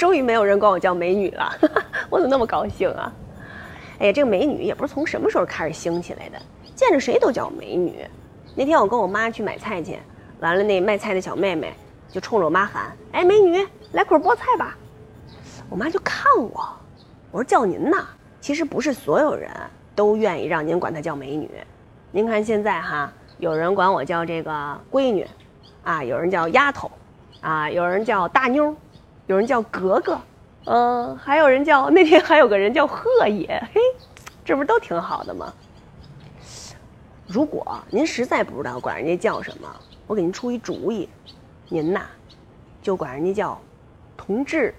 终于没有人管我叫美女了，我怎么那么高兴啊？哎呀，这个美女也不是从什么时候开始兴起来的，见着谁都叫美女。那天我跟我妈去买菜去，完了那卖菜的小妹妹就冲着我妈喊：“哎，美女，来捆菠菜吧。”我妈就看我，我说叫您呐。其实不是所有人都愿意让您管她叫美女。您看现在哈，有人管我叫这个闺女，啊，有人叫丫头，啊，有人叫大妞，有人叫格格，嗯，还有人叫那天还有个人叫贺野，嘿，这不是都挺好的吗？如果您实在不知道管人家叫什么，我给您出一主意，您呐，就管人家叫同志。